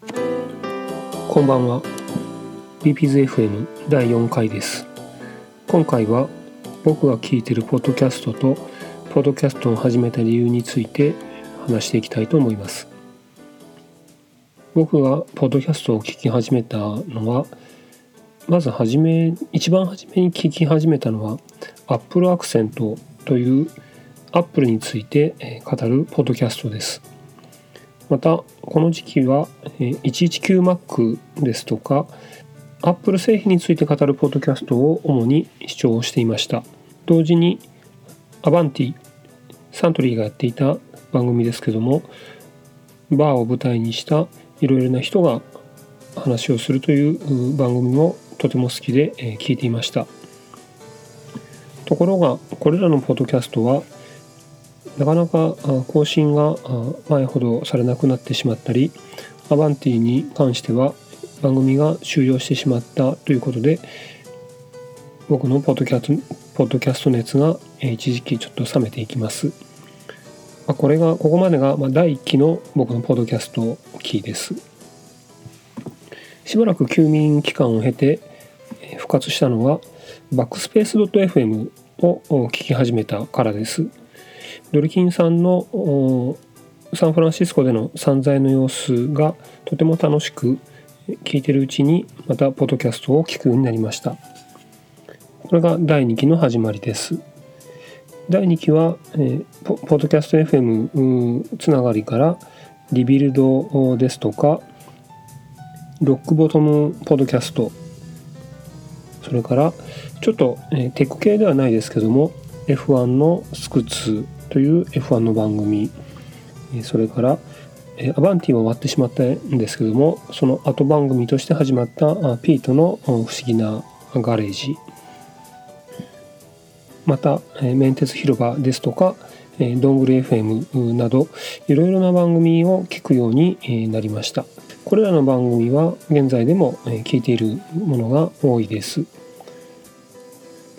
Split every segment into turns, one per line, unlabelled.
こんばんは。BPZFM 第4回です。今回は僕が聞いてるポッドキャストとポッドキャストを始めた理由について話していきたいと思います。僕がポッドキャストを聞き始めたのはまず初め一番初めに聞き始めたのは Apple アクセントという Apple について語るポッドキャストです。またこの時期は 119Mac ですとか Apple 製品について語るポッドキャストを主に視聴していました。同時にアバンティサントリーがやっていた番組ですけどもバーを舞台にしたいろいろな人が話をするという番組もとても好きで聞いていました。ところがこれらのポッドキャストはなかなか更新が前ほどされなくなってしまったりアバンティに関しては番組が終了してしまったということで僕のポッドキャストポッドキャスト熱が一時期ちょっと冷めていきます。これがここまでが第1期の僕のポッドキャストキーです。しばらく休眠期間を経て復活したのはバックスペース .fm を聞き始めたからです。ドリキンさんのサンフランシスコでの散財の様子がとても楽しく聞いてるうちにまたポッドキャストを聞くようになりました。これが第2期の始まりです。第2期は、えー、ポッドキャスト FM つながりからリビルドですとかロックボトムポッドキャストそれからちょっと、えー、テック系ではないですけども F1 のスクツという F1 の番組。それからアバンティは終わってしまったんですけどもその後番組として始まったピートの不思議なガレージ。また、えメンテツ広場ですとか、えどんぐり FM などいろいろな番組を聞くようになりました。これらの番組は現在でも聞いているものが多いです。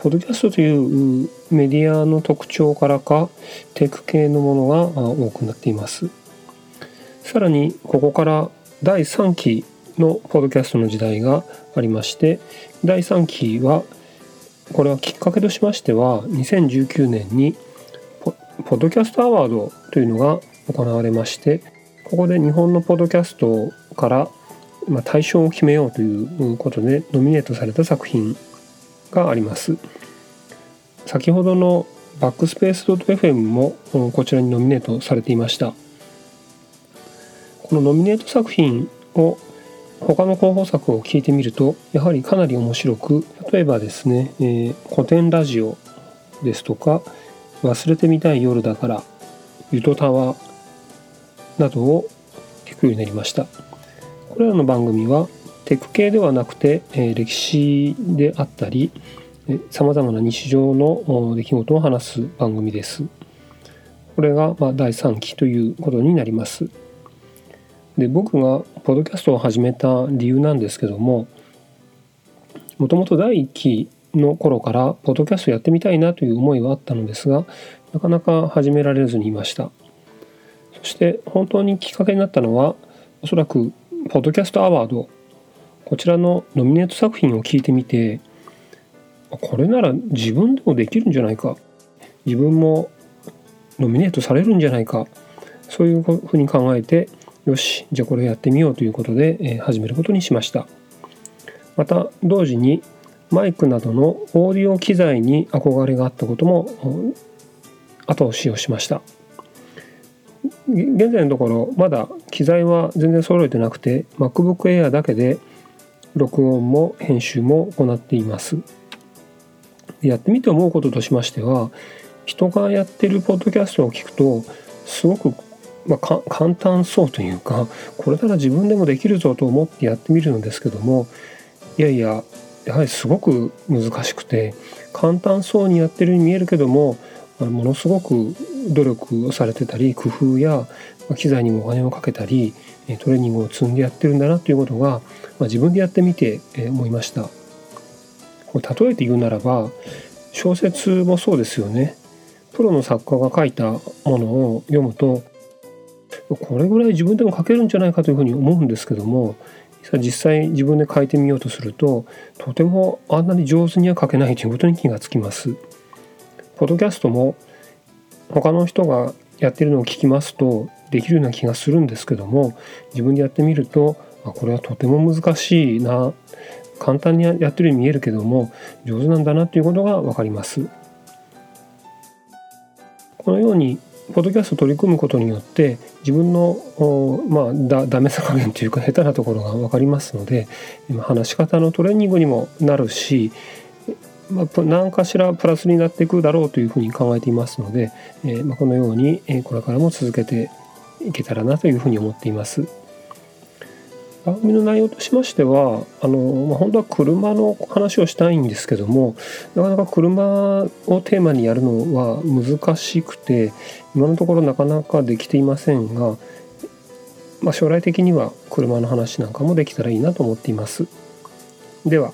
ポッドキャストというメディアの特徴からかテク系のものが多くなっています。さらにここから第3期のポッドキャストの時代がありまして第3期はこれはきっかけとしましては2019年にポッドキャストアワードというのが行われましてここで日本のポッドキャストからま対象を決めようということでノミネートされた作品があります。先ほどのバックスペース .fm もこちらにノミネートされていました。このノミネート作品を他の候補作を聞いてみるとやはりかなり面白く例えばですね、えー、古典ラジオですとか忘れてみたい夜だからゆとたわなどを聞くようになりました。これらの番組はテク系ではなくて、えー、歴史であったりさまざまな日常の出来事を話す番組です。これがま第3期ということになります。で僕がポッドキャストを始めた理由なんですけどももともと第1期の頃からポッドキャストやってみたいなという思いはあったのですがなかなか始められずにいました。そして本当にきっかけになったのはおそらくポッドキャストアワードこちらのノミネート作品を聞いてみてこれなら自分でもできるんじゃないか。自分もノミネートされるんじゃないか。そういうふうに考えてよしじゃあこれやってみようということで、始めることにしました。また同時にマイクなどのオーディオ機材に憧れがあったことも後押しをしました。現在のところまだ機材は全然揃えてなくて MacBook Air だけで録音も編集も行っています。やってみて思うこととしましては人がやってるポッドキャストを聞くとすごくまあ、簡単そうというかこれなら自分でもできるぞと思ってやってみるんですけどもいやいややはりすごく難しくて簡単そうにやってるように見えるけどもものすごく努力をされてたり工夫や機材にもお金をかけたりトレーニングを積んでやってるんだなということが、まあ、自分でやってみて思いましたこれ例えて言うならば小説もそうですよねプロの作家が書いたものを読むとこれぐらい自分でも書けるんじゃないかというふうに思うんですけども実際自分で書いてみようとするととてもあんなに上手には書けないということに気がつきます。ポッドキャストも他の人がやってるのを聞きますとできるような気がするんですけども自分でやってみるとこれはとても難しいな簡単にやってるように見えるけども上手なんだなということが分かります。このようにポッドキャスト取り組むことによって自分のまあだダメさ加減というか下手なところが分かりますので話し方のトレーニングにもなるし、まあ、何かしらプラスになっていくだろうというふうに考えていますので、えー、まあ、このようにこれからも続けていけたらなというふうに思っています。番組の内容としましてはあの、まあ、本当は車の話をしたいんですけどもなかなか車をテーマにやるのは難しくて今のところなかなかできていませんが、まあ、将来的には車の話なんかもできたらいいなと思っています。では